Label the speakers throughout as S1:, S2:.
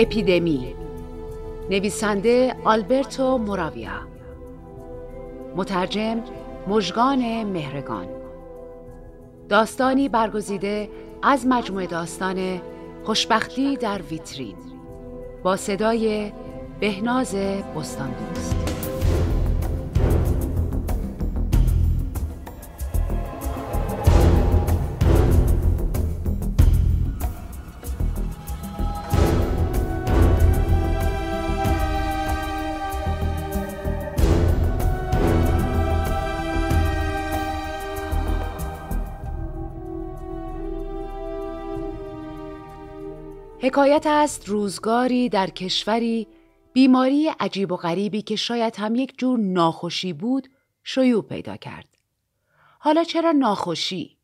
S1: اپیدمی. نویسنده آلبرتو موراویا. مترجم مژگان مهرگان. داستانی برگزیده از مجموعه داستان خوشبختی در ویترین با صدای بهناز بستان حکایت است روزگاری در کشوری بیماری عجیب و غریبی که شاید هم یک جور ناخوشی بود شیوع پیدا کرد. حالا چرا ناخوشی؟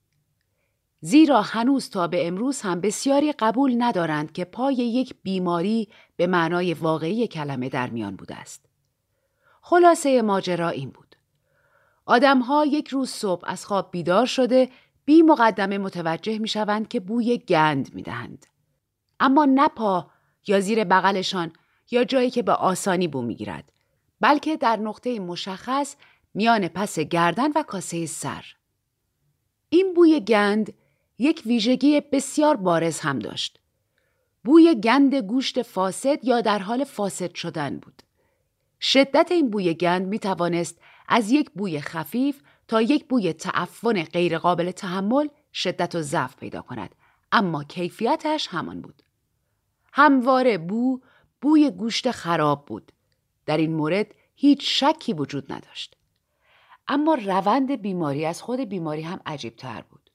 S1: زیرا هنوز تا به امروز هم بسیاری قبول ندارند که پای یک بیماری به معنای واقعی کلمه در میان بوده است. خلاصه ماجرا این بود. آدمها یک روز صبح از خواب بیدار شده بی مقدمه متوجه می شوند که بوی گند می دهند. اما نه پا یا زیر بغلشان یا جایی که به آسانی بو می‌گیرد بلکه در نقطه مشخص میان پس گردن و کاسه سر. این بوی گند یک ویژگی بسیار بارز هم داشت. بوی گند گوشت فاسد یا در حال فاسد شدن بود. شدت این بوی گند می توانست از یک بوی خفیف تا یک بوی تعفن غیرقابل تحمل شدت و ضعف پیدا کند. اما کیفیتش همان بود. همواره بو بوی گوشت خراب بود. در این مورد هیچ شکی وجود نداشت. اما روند بیماری از خود بیماری هم عجیب تر بود.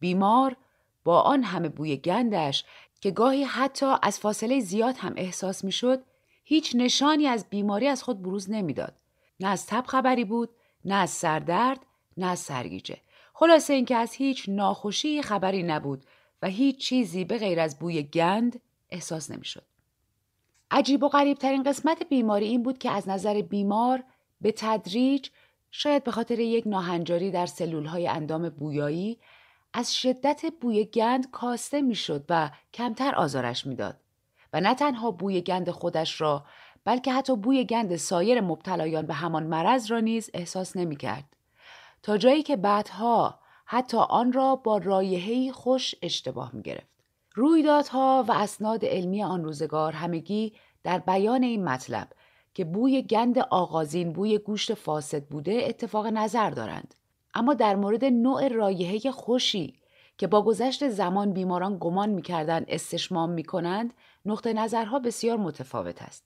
S1: بیمار با آن همه بوی گندش که گاهی حتی از فاصله زیاد هم احساس می‌شد هیچ نشانی از بیماری از خود بروز نمی‌داد. نه از تب خبری بود، نه از سردرد، نه از سرگیجه. خلاصه اینکه از هیچ ناخوشی خبری نبود و هیچ چیزی به غیر از بوی گند احساس نمی‌شد. عجیب و غریب ترین قسمت بیماری این بود که از نظر بیمار به تدریج شاید به خاطر یک ناهنجاری در سلول های اندام بویایی از شدت بوی گند کاسته می‌شد و کمتر آزارش می‌داد و نه تنها بوی گند خودش را بلکه حتی بوی گند سایر مبتلایان به همان مرض را نیز احساس نمی کرد. تا جایی که بعدها حتی آن را با رایحه‌ای خوش اشتباه می گرفت. رویدادها و اسناد علمی آن روزگار همگی در بیان این مطلب که بوی گند آغازین بوی گوشت فاسد بوده اتفاق نظر دارند. اما در مورد نوع رایحه خوشی که با گذشت زمان بیماران گمان می‌کردند استشمام می‌کنند نقطه نظرها بسیار متفاوت است.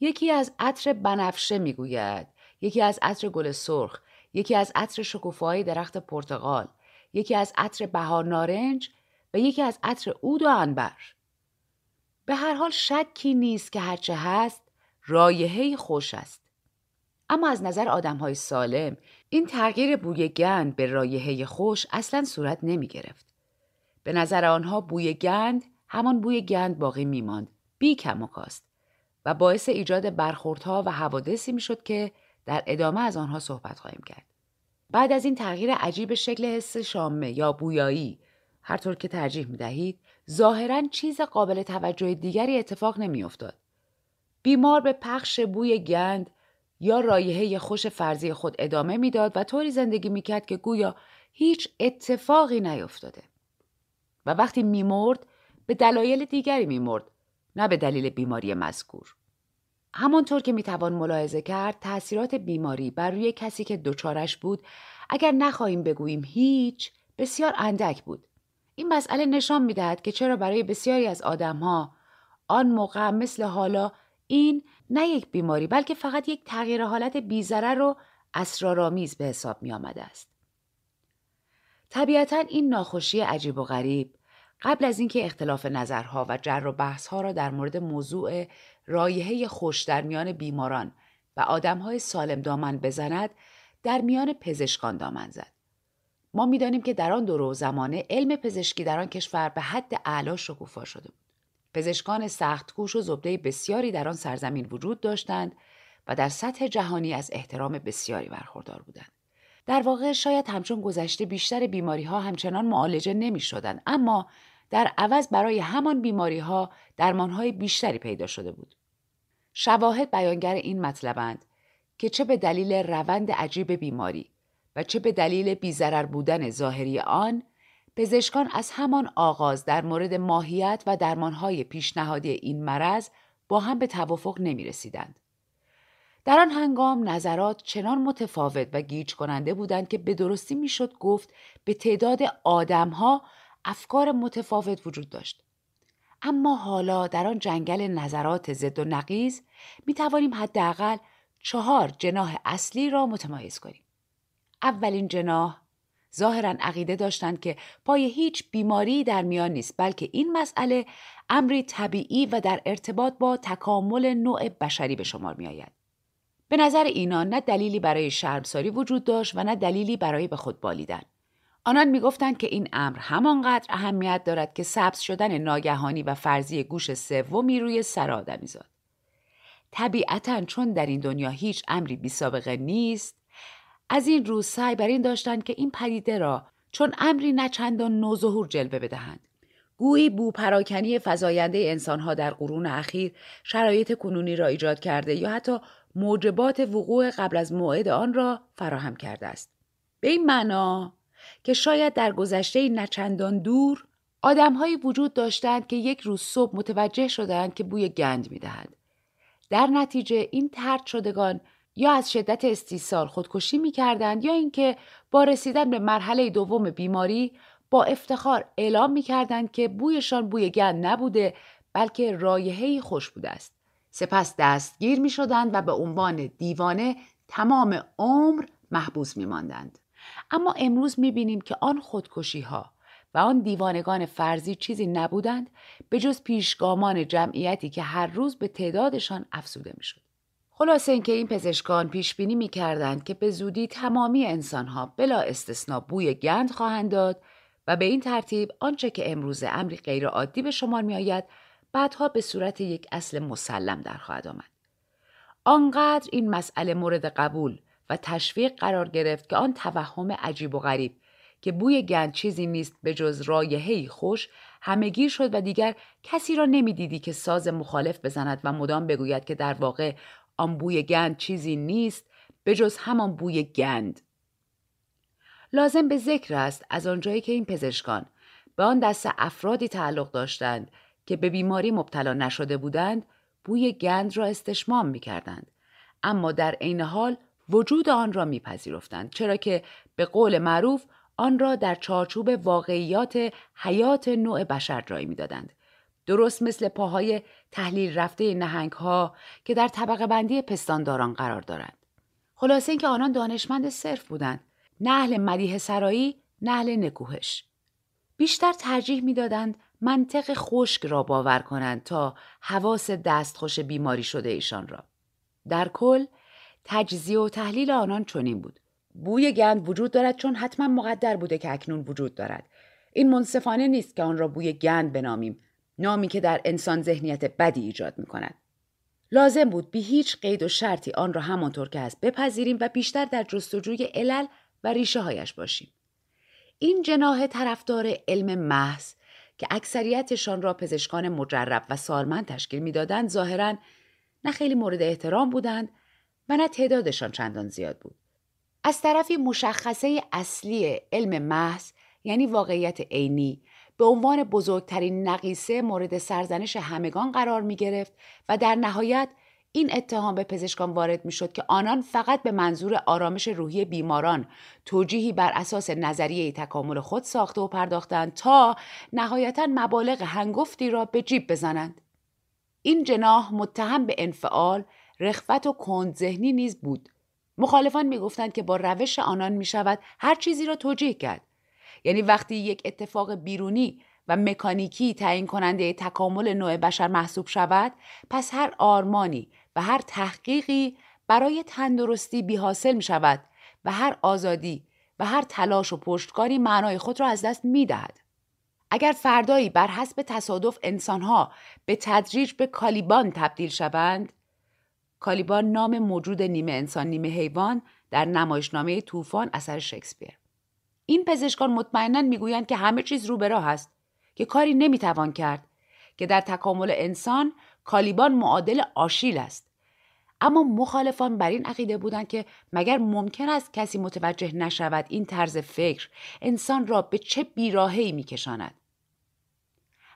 S1: یکی از عطر بنفشه می‌گوید یکی از عطر گل سرخ یکی از عطر شکوفایی درخت پرتغال یکی از عطر بهار نارنج و یکی از عطر اود و انبر به هر حال شکی نیست که هرچه هست رایحه خوش است اما از نظر آدم های سالم این تغییر بوی گند به رایحه خوش اصلا صورت نمی گرفت. به نظر آنها بوی گند همان بوی گند باقی می ماند بی کم و کاست و باعث ایجاد برخوردها و حوادثی می شد که در ادامه از آنها صحبت خواهیم کرد. بعد از این تغییر عجیب شکل حس شامه یا بویایی هر طور که ترجیح می دهید ظاهرا چیز قابل توجه دیگری اتفاق نمی افتاد. بیمار به پخش بوی گند یا رایحه خوش فرضی خود ادامه می‌داد و طوری زندگی می‌کرد که گویا هیچ اتفاقی نیفتاده. و وقتی میمرد به دلایل دیگری میمرد نه به دلیل بیماری مذکور. همانطور که می‌توان ملاحظه کرد تاثیرات بیماری بر روی کسی که دچارش بود اگر نخواهیم بگوییم هیچ بسیار اندک بود. این مسئله نشان می‌دهد که چرا برای بسیاری از آدمها آن موقع مثل حالا این نه یک بیماری بلکه فقط یک تغییر حالت بیزره رو اسرارآمیز به حساب می آمده است. طبیعتا این ناخوشی عجیب و غریب قبل از اینکه اختلاف نظرها و جر و بحثها را در مورد موضوع رایحه خوش در میان بیماران و آدمهای سالم دامن بزند در میان پزشکان دامن زد. ما می‌دانیم که در آن دور و زمانه علم پزشکی در آن کشور به حد اعلا شکوفا شده بود. پزشکان سخت کوش و زبده بسیاری در آن سرزمین وجود داشتند و در سطح جهانی از احترام بسیاری برخوردار بودند. در واقع شاید همچون گذشته بیشتر بیماری ها همچنان معالجه نمی شدن. اما در عوض برای همان بیماری ها درمان های بیشتری پیدا شده بود. شواهد بیانگر این مطلبند که چه به دلیل روند عجیب بیماری و چه به دلیل بیزرر بودن ظاهری آن پزشکان از همان آغاز در مورد ماهیت و درمانهای پیشنهادی این مرض با هم به توافق نمی رسیدند. در آن هنگام نظرات چنان متفاوت و گیج کننده بودند که به درستی می‌شد گفت به تعداد آدمها افکار متفاوت وجود داشت. اما حالا در آن جنگل نظرات ضد و نقیز می توانیم حداقل چهار جناح اصلی را متمایز کنیم. اولین جناح ظاهرا عقیده داشتند که پای هیچ بیماری در میان نیست بلکه این مسئله امری طبیعی و در ارتباط با تکامل نوع بشری به شمار می آید. به نظر اینان نه دلیلی برای شرمساری وجود داشت و نه دلیلی برای به خود بالیدن. آنان می‌گفتند که این امر همانقدر اهمیت دارد که سبز شدن ناگهانی و فرضی گوش سومی روی سر آدمی زاد. طبیعتا چون در این دنیا هیچ امری بی سابقه نیست از این روز سعی بر این داشتند که این پدیده را چون امری نچندان نوظهور جلوه بدهند. گویی بو پراکنی فزاینده انسانها در قرون اخیر شرایط کنونی را ایجاد کرده یا حتی موجبات وقوع قبل از موعد آن را فراهم کرده است. به این معنا که شاید در گذشته نچندان دور آدمهایی وجود داشتند که یک روز صبح متوجه شدند که بوی گند می‌دهند. در نتیجه این ترد شدگان یا از شدت استیصال خودکشی می کردند یا اینکه با رسیدن به مرحله دوم بیماری با افتخار اعلام می کردند که بویشان بوی گند نبوده بلکه رایحه‌ای خوش بوده است. سپس دستگیر می شدند و به عنوان دیوانه تمام عمر محبوس می ماندند. اما امروز می بینیم که آن خودکشی ها و آن دیوانگان فرضی چیزی نبودند به جز پیشگامان جمعیتی که هر روز به تعدادشان افزوده می شد. خلاصه اینکه این پزشکان پیش بینی می کردند که به زودی تمامی انسانها بلا استثنا بوی گند خواهند داد و به این ترتیب آنچه که امروز امری غیر عادی به شمار می آید بعدها به صورت یک اصل مسلم در خواهد آمد. آنقدر این مسئله مورد قبول و تشویق قرار گرفت که آن توهم عجیب و غریب که بوی گند چیزی نیست به جز رایحه‌ای خوش همهگیر شد و دیگر کسی را نمی‌دیدی که ساز مخالف بزند و مدام بگوید که در واقع آن بوی گند چیزی نیست به جز همان بوی گند. لازم به ذکر است از آنجایی که این پزشکان به آن دست افرادی تعلق داشتند که به بیماری مبتلا نشده بودند بوی گند را استشمام می کردند. اما در عین حال وجود آن را میپذیرفتند چرا که به قول معروف آن را در چارچوب واقعیات حیات نوع بشر جای می‌دادند درست مثل پاهای تحلیل رفته نهنگ ها که در طبقه بندی پستانداران قرار دارند. خلاصه اینکه آنان دانشمند صرف بودند. نه اهل مدیه سرایی، نه اهل نکوهش. بیشتر ترجیح می‌دادند منطق خشک را باور کنند تا حواس دستخوش بیماری شده ایشان را. در کل تجزیه و تحلیل آنان چنین بود. بوی گند وجود دارد چون حتما مقدر بوده که اکنون وجود دارد. این منصفانه نیست که آن را بوی گند بنامیم نامی که در انسان ذهنیت بدی ایجاد می کند. لازم بود بی هیچ قید و شرطی آن را همانطور که هست بپذیریم و بیشتر در جستجوی علل و ریشه هایش باشیم. این جناه طرفدار علم محض که اکثریتشان را پزشکان مجرب و سالمند تشکیل می‌دادند ظاهرا نه خیلی مورد احترام بودند و نه تعدادشان چندان زیاد بود. از طرفی مشخصه اصلی علم محض یعنی واقعیت عینی به عنوان بزرگترین نقیصه مورد سرزنش همگان قرار می گرفت و در نهایت این اتهام به پزشکان وارد می شد که آنان فقط به منظور آرامش روحی بیماران توجیهی بر اساس نظریه تکامل خود ساخته و پرداختند تا نهایتا مبالغ هنگفتی را به جیب بزنند. این جناح متهم به انفعال، رخوت و کند ذهنی نیز بود. مخالفان می‌گفتند که با روش آنان می شود هر چیزی را توجیه کرد یعنی وقتی یک اتفاق بیرونی و مکانیکی تعیین کننده تکامل نوع بشر محسوب شود پس هر آرمانی و هر تحقیقی برای تندرستی بی حاصل می شود و هر آزادی و هر تلاش و پشتکاری معنای خود را از دست می دهد. اگر فردایی بر حسب تصادف انسانها به تدریج به کالیبان تبدیل شوند کالیبان نام موجود نیمه انسان نیمه حیوان در نمایشنامه طوفان اثر شکسپیر این پزشکان مطمئنا می‌گویند که همه چیز رو به راه است که کاری نمی‌توان کرد که در تکامل انسان کالیبان معادل آشیل است. اما مخالفان بر این عقیده بودند که مگر ممکن است کسی متوجه نشود این طرز فکر انسان را به چه بیراهی میکشاند؟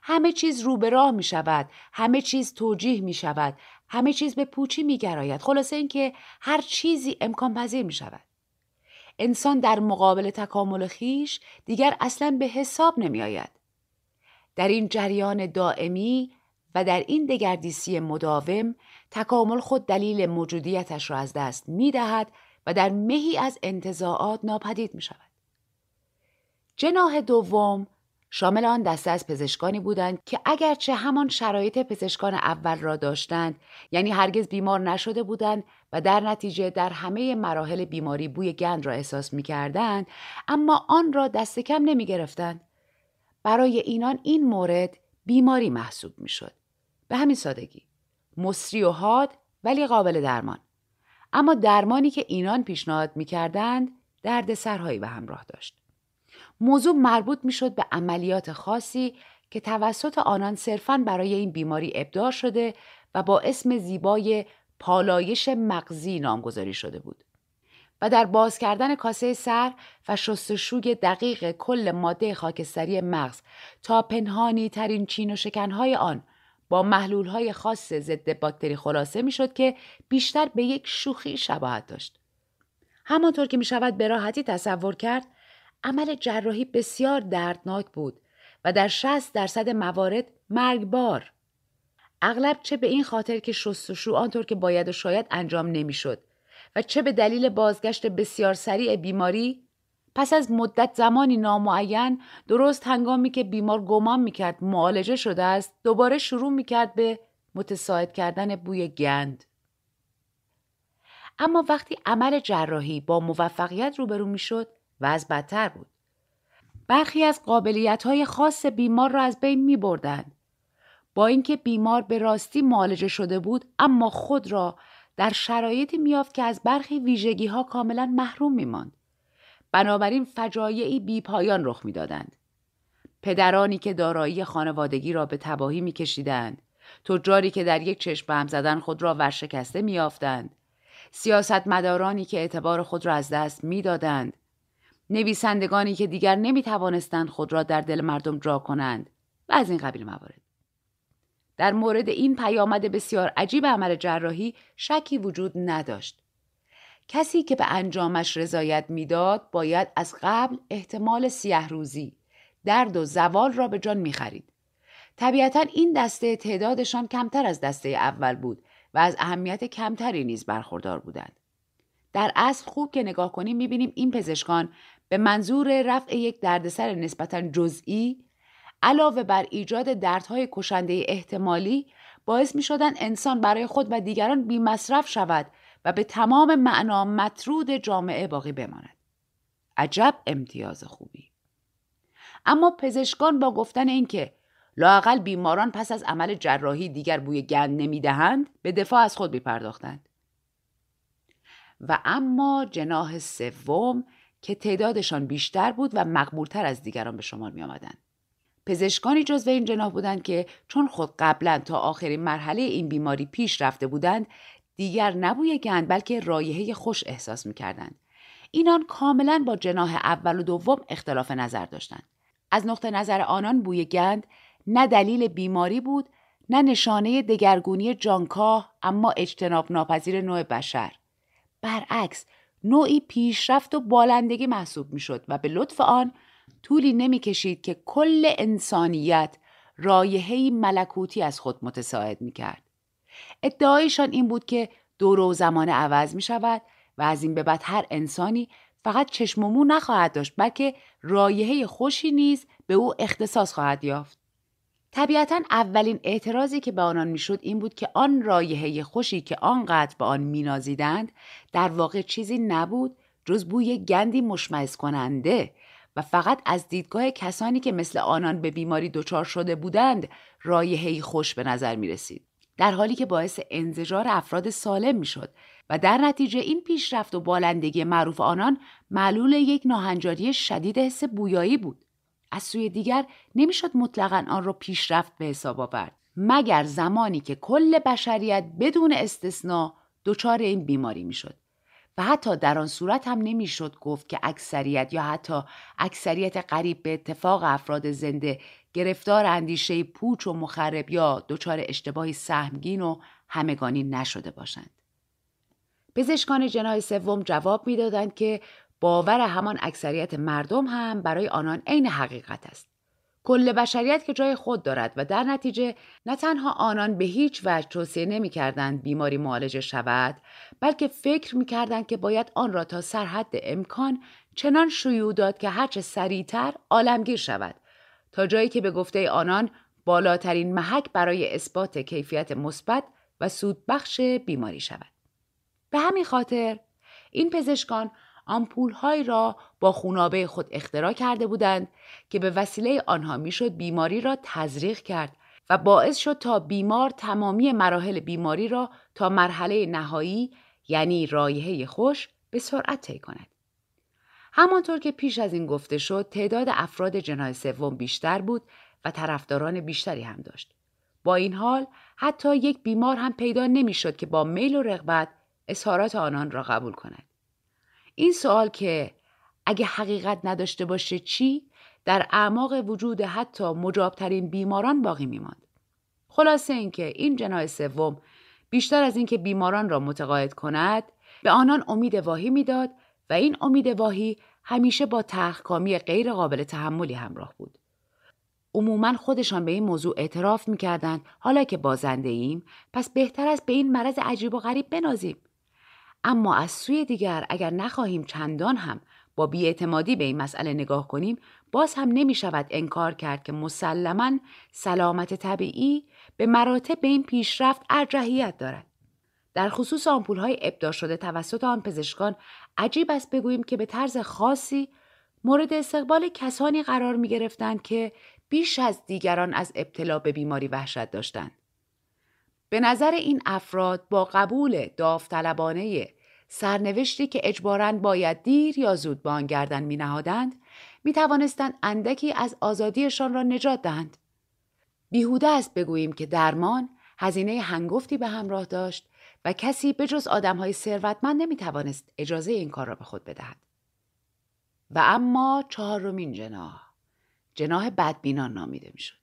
S1: همه چیز رو به راه می شود همه چیز توجیه می شود همه چیز به پوچی می گراید خلاصه اینکه هر چیزی امکان پذیر می شود انسان در مقابل تکامل خیش دیگر اصلا به حساب نمی آید. در این جریان دائمی و در این دگردیسی مداوم تکامل خود دلیل موجودیتش را از دست می دهد و در مهی از انتظاعات ناپدید می شود. جناح دوم شامل آن دسته از پزشکانی بودند که اگرچه همان شرایط پزشکان اول را داشتند یعنی هرگز بیمار نشده بودند و در نتیجه در همه مراحل بیماری بوی گند را احساس می کردند اما آن را دست کم نمی گرفتند. برای اینان این مورد بیماری محسوب می شد. به همین سادگی. مصری و حاد ولی قابل درمان. اما درمانی که اینان پیشنهاد می کردند درد سرهایی به همراه داشت. موضوع مربوط می شد به عملیات خاصی که توسط آنان صرفاً برای این بیماری ابداع شده و با اسم زیبای پالایش مغزی نامگذاری شده بود. و در باز کردن کاسه سر و شستشوی دقیق کل ماده خاکستری مغز تا پنهانی ترین چین و شکنهای آن با محلول های خاص ضد باکتری خلاصه می شد که بیشتر به یک شوخی شباهت داشت. همانطور که می شود به راحتی تصور کرد عمل جراحی بسیار دردناک بود و در 60 درصد موارد مرگبار. اغلب چه به این خاطر که شستشو آنطور که باید و شاید انجام نمی‌شد و چه به دلیل بازگشت بسیار سریع بیماری پس از مدت زمانی نامعین درست هنگامی که بیمار گمان می‌کرد معالجه شده است دوباره شروع می‌کرد به متساعد کردن بوی گند اما وقتی عمل جراحی با موفقیت روبرو می‌شد و از بدتر بود برخی از قابلیت های خاص بیمار را از بین می بردن. با اینکه بیمار به راستی معالجه شده بود اما خود را در شرایطی میافت که از برخی ویژگی ها کاملا محروم می ماند. بنابراین فجایعی بی پایان رخ می‌دادند. پدرانی که دارایی خانوادگی را به تباهی میکشیدند تجاری که در یک چشم هم زدن خود را ورشکسته میافتند سیاستمدارانی که اعتبار خود را از دست می‌دادند نویسندگانی که دیگر نمی توانستند خود را در دل مردم جا کنند و از این قبیل موارد. در مورد این پیامد بسیار عجیب عمل جراحی شکی وجود نداشت. کسی که به انجامش رضایت می‌داد باید از قبل احتمال سیه روزی، درد و زوال را به جان می خرید. طبیعتا این دسته تعدادشان کمتر از دسته اول بود و از اهمیت کمتری نیز برخوردار بودند. در اصل خوب که نگاه کنیم می‌بینیم این پزشکان به منظور رفع یک دردسر نسبتا جزئی علاوه بر ایجاد دردهای کشنده احتمالی باعث می شدن انسان برای خود و دیگران بی مصرف شود و به تمام معنا مطرود جامعه باقی بماند. عجب امتیاز خوبی. اما پزشکان با گفتن اینکه لاقل بیماران پس از عمل جراحی دیگر بوی گند نمی‌دهند به دفاع از خود میپرداختند. و اما جناح سوم که تعدادشان بیشتر بود و مقبولتر از دیگران به شمار می آمدن. پزشکانی جزو این جناح بودند که چون خود قبلا تا آخرین مرحله این بیماری پیش رفته بودند دیگر نبوی گند بلکه رایحه خوش احساس می کردند. اینان کاملا با جناح اول و دوم اختلاف نظر داشتند. از نقطه نظر آنان بوی گند نه دلیل بیماری بود نه نشانه دگرگونی جانکاه اما اجتناب ناپذیر نوع بشر. برعکس نوعی پیشرفت و بالندگی محسوب می‌شد و به لطف آن طولی نمی‌کشید که کل انسانیت رایحه‌ای ملکوتی از خود متساعد می‌کرد. ادعایشان این بود که دور و زمان عوض می شود و از این به بعد هر انسانی فقط چشم و مو نخواهد داشت بلکه رایحه خوشی نیز به او اختصاص خواهد یافت طبیعتا اولین اعتراضی که به آنان می‌شد این بود که آن رایحه خوشی که آنقدر به آن مینازیدند در واقع چیزی نبود جز بوی گندی مشمعز کننده و فقط از دیدگاه کسانی که مثل آنان به بیماری دچار شده بودند رایحه‌ای خوش به نظر می رسید. در حالی که باعث انزجار افراد سالم می شد و در نتیجه این پیشرفت و بالندگی معروف آنان معلول یک ناهنجاری شدید حس بویایی بود. از سوی دیگر نمی‌شد مطلقا آن را پیشرفت به حساب آورد مگر زمانی که کل بشریت بدون استثنا دچار این بیماری می‌شد و حتی در آن صورت هم نمی‌شد گفت که اکثریت یا حتی اکثریت قریب به اتفاق افراد زنده گرفتار اندیشه پوچ و مخرب یا دچار اشتباهی سهمگین و همگانی نشده باشند. پزشکان جناه سوم جواب می‌دادند که باور همان اکثریت مردم هم برای آنان عین حقیقت است. کل بشریت که جای خود دارد و در نتیجه نه تنها آنان به هیچ وجه توصیه نمی کردند بیماری معالجه شود بلکه فکر می کردند که باید آن را تا سرحد امکان چنان شیوع داد که هرچه سریعتر عالمگیر شود تا جایی که به گفته آنان بالاترین محک برای اثبات کیفیت مثبت و سودبخش بیماری شود. به همین خاطر این پزشکان آمپولهایی را با خونابه خود اختراع کرده بودند که به وسیله آنها می‌شد بیماری را تزریق کرد و باعث شد تا بیمار تمامی مراحل بیماری را تا مرحله نهایی یعنی رایحه خوش به سرعت طی کند. همانطور که پیش از این گفته شد تعداد افراد جناه سوم بیشتر بود و طرفداران بیشتری هم داشت. با این حال حتی یک بیمار هم پیدا نمی‌شد که با میل و رغبت اظهارات آنان را قبول کند. این سوال که اگه حقیقت نداشته باشه چی در اعماق وجود حتی مجابترین بیماران باقی میماند. خلاصه اینکه این جناه سوم بیشتر از اینکه بیماران را متقاعد کند به آنان امید واهی می‌داد و این امید واهی همیشه با تحقامی غیر قابل تحملی همراه بود. عموما خودشان به این موضوع اعتراف می‌کردند حالا که بازنده ایم پس بهتر است به این مرض عجیب و غریب بنازیم اما از سوی دیگر اگر نخواهیم چندان هم با بیاعتمادی به این مسئله نگاه کنیم باز هم نمی شود انکار کرد که مسلما سلامت طبیعی به مراتب به این پیشرفت ارجحیت دارد. در خصوص آمپول های ابداع شده توسط آن پزشکان عجیب است بگوییم که به طرز خاصی مورد استقبال کسانی قرار می گرفتند که بیش از دیگران از ابتلا به بیماری وحشت داشتند. به نظر این افراد با قبول داوطلبانه سرنوشتی که اجباراً باید دیر یا زود به آن گردن می نهادند می توانستند اندکی از آزادیشان را نجات دهند. بیهوده است بگوییم که درمان هزینه هنگفتی به همراه داشت و کسی به جز آدم های ثروتمند نمی توانست اجازه این کار را به خود بدهد. و اما چهارمین جناح جناح بدبینان نامیده می شد.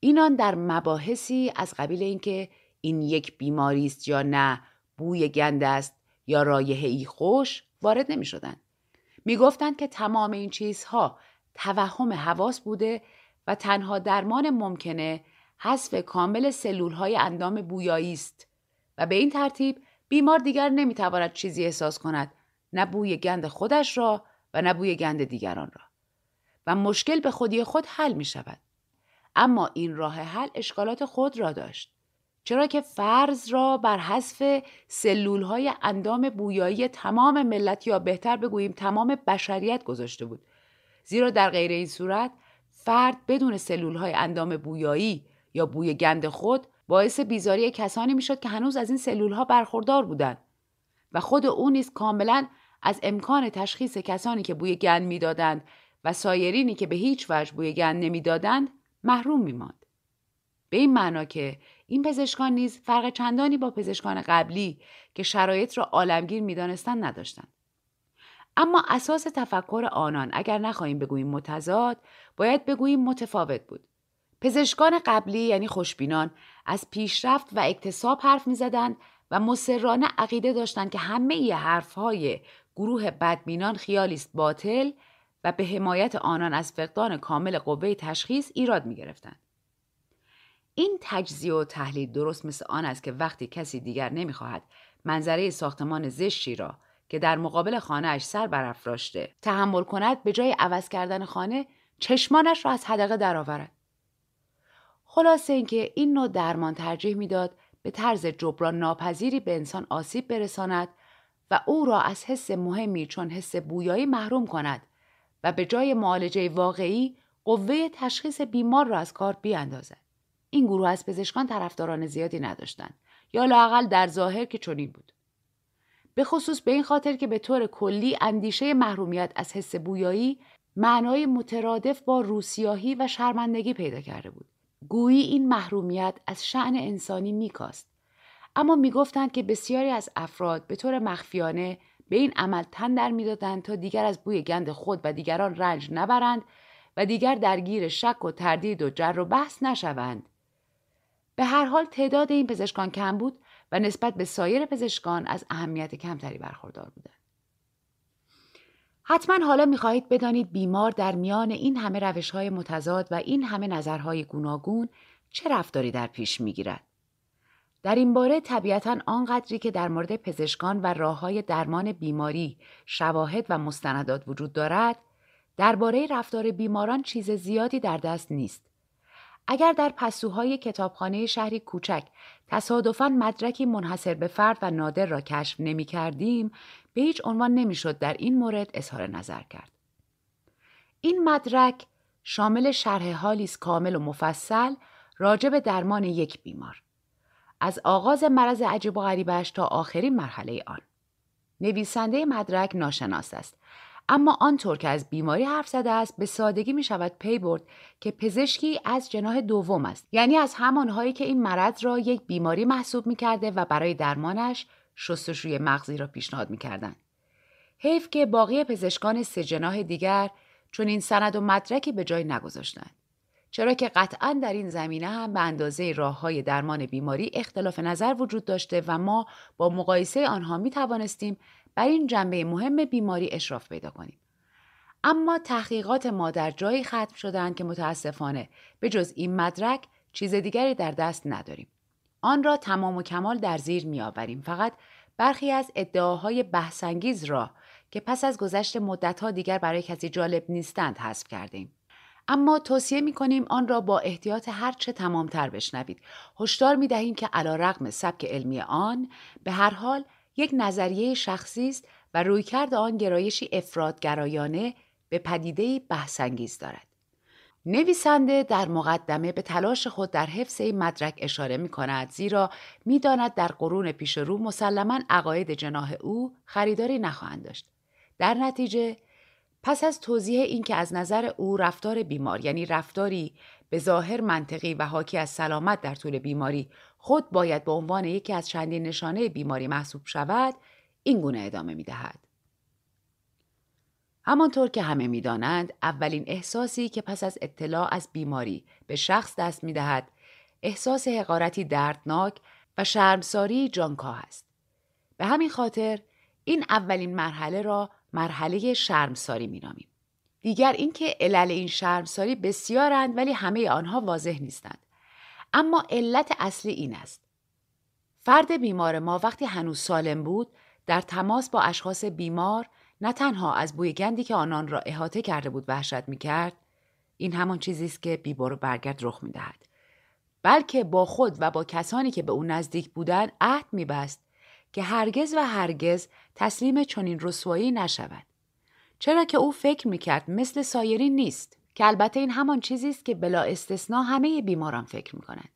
S1: اینان در مباحثی از قبیل اینکه این یک بیماری است یا نه بوی گند است یا رایحه ای خوش وارد نمی شدن. می گفتند که تمام این چیزها توهم حواس بوده و تنها درمان ممکنه حذف کامل سلول های اندام بویایی است و به این ترتیب بیمار دیگر نمی‌تواند چیزی احساس کند نه بوی گند خودش را و نه بوی گند دیگران را و مشکل به خودی خود حل می شود. اما این راه حل اشکالات خود را داشت. چرا که فرض را بر حذف سلول های اندام بویایی تمام ملت یا بهتر بگوییم تمام بشریت گذاشته بود. زیرا در غیر این صورت فرد بدون سلول های اندام بویایی یا بوی گند خود باعث بیزاری کسانی می‌شد که هنوز از این سلول ها برخوردار بودند و خود او نیز کاملا از امکان تشخیص کسانی که بوی گند می‌دادند و سایرینی که به هیچ وجه بوی گند نمی‌دادند محروم میماند. به این معنا که این پزشکان نیز فرق چندانی با پزشکان قبلی که شرایط را عالمگیر می‌دانستند نداشتند. اما اساس تفکر آنان اگر نخواهیم بگوییم متضاد باید بگوییم متفاوت بود. پزشکان قبلی یعنی خوشبینان از پیشرفت و اکتساب حرف می‌زدند و مسررانه عقیده داشتند که همه ی حرفهای گروه بدبینان خیالی است باطل و به حمایت آنان از فقدان کامل قوه تشخیص ایراد می گرفتند. این تجزیه و تحلیل درست مثل آن است که وقتی کسی دیگر نمی‌خواهد منظره ساختمان زشتی را که در مقابل خانهاش سر برافراشته تحمل کند به جای عوض کردن خانه چشمانش را از حدقه درآورد خلاصه اینکه این نوع درمان ترجیح می‌داد به طرز جبران ناپذیری به انسان آسیب برساند و او را از حس مهمی چون حس بویایی محروم کند و به جای معالجه واقعی قوه تشخیص بیمار را از کار بیاندازد. این گروه از پزشکان طرفداران زیادی نداشتند یا لاقل در ظاهر که چنین بود. به خصوص به این خاطر که به طور کلی اندیشه محرومیت از حس بویایی معنای مترادف با روسیاهی و شرمندگی پیدا کرده بود. گویی این محرومیت از شعن انسانی میکاست اما می‌گفتند که بسیاری از افراد به طور مخفیانه به این عمل تن در می‌دادند تا دیگر از بوی گند خود و دیگران رنج نبرند و دیگر درگیر شک و تردید و جر و بحث نشوند به هر حال تعداد این پزشکان کم بود و نسبت به سایر پزشکان از اهمیت کمتری برخوردار بودند حتما حالا می‌خواهید بدانید بیمار در میان این همه روش های متضاد و این همه نظرهای گوناگون چه رفتاری در پیش می‌گیرد. در این باره طبیعتا آنقدری که در مورد پزشکان و راه های درمان بیماری شواهد و مستندات وجود دارد درباره رفتار بیماران چیز زیادی در دست نیست اگر در پسوهای کتابخانه شهری کوچک تصادفاً مدرکی منحصر به فرد و نادر را کشف نمی کردیم به هیچ عنوان نمی‌شد در این مورد اظهار نظر کرد. این مدرک شامل شرح حالی کامل و مفصل راجع درمان یک بیمار. از آغاز مرض عجیب و غریبش تا آخرین مرحله آن. نویسنده مدرک ناشناس است. اما آنطور که از بیماری حرف زده است به سادگی می شود پی برد که پزشکی از جناه دوم است. یعنی از همانهایی که این مرض را یک بیماری محسوب می کرده و برای درمانش شستشوی مغزی را پیشنهاد می‌کردند حیف که باقی پزشکان سه جناح دیگر چون این سند و مدرکی به جای نگذاشتند. چرا که قطعا در این زمینه هم به اندازه راه های درمان بیماری اختلاف نظر وجود داشته و ما با مقایسه آنها می توانستیم بر این جنبه مهم بیماری اشراف پیدا کنیم. اما تحقیقات ما در جایی ختم شدند که متاسفانه به جز این مدرک چیز دیگری در دست نداریم. آن را تمام و کمال در زیر می آوریم. فقط برخی از ادعاهای بحثانگیز را که پس از گذشت مدتها دیگر برای کسی جالب نیستند حذف کردیم. اما توصیه می کنیم آن را با احتیاط هرچه تمامتر بشنوید. هشدار می دهیم که علا رقم سبک علمی آن به هر حال یک نظریه شخصی است و رویکرد آن گرایشی افرادگرایانه به پدیده بحثانگیز دارد. نویسنده در مقدمه به تلاش خود در حفظ این مدرک اشاره می کند زیرا می داند در قرون پیش رو مسلما عقاید جناه او خریداری نخواهند داشت. در نتیجه پس از توضیح اینکه از نظر او رفتار بیمار یعنی رفتاری به ظاهر منطقی و حاکی از سلامت در طول بیماری خود باید به عنوان یکی از چندین نشانه بیماری محسوب شود این گونه ادامه می دهد. همانطور که همه می‌دانند اولین احساسی که پس از اطلاع از بیماری به شخص دست می دهد احساس حقارتی دردناک و شرمساری جانکاه است. به همین خاطر این اولین مرحله را مرحله شرمساری می نامیم. دیگر اینکه علل این شرمساری بسیارند ولی همه آنها واضح نیستند. اما علت اصلی این است. فرد بیمار ما وقتی هنوز سالم بود در تماس با اشخاص بیمار نه تنها از بوی گندی که آنان را احاطه کرده بود وحشت می کرد این همان چیزی است که بیبار برگرد رخ می دهد. بلکه با خود و با کسانی که به او نزدیک بودند عهد می بست که هرگز و هرگز تسلیم چنین رسوایی نشود. چرا که او فکر می کرد مثل سایرین نیست که البته این همان چیزی است که بلا استثنا همه بیماران فکر می کنند.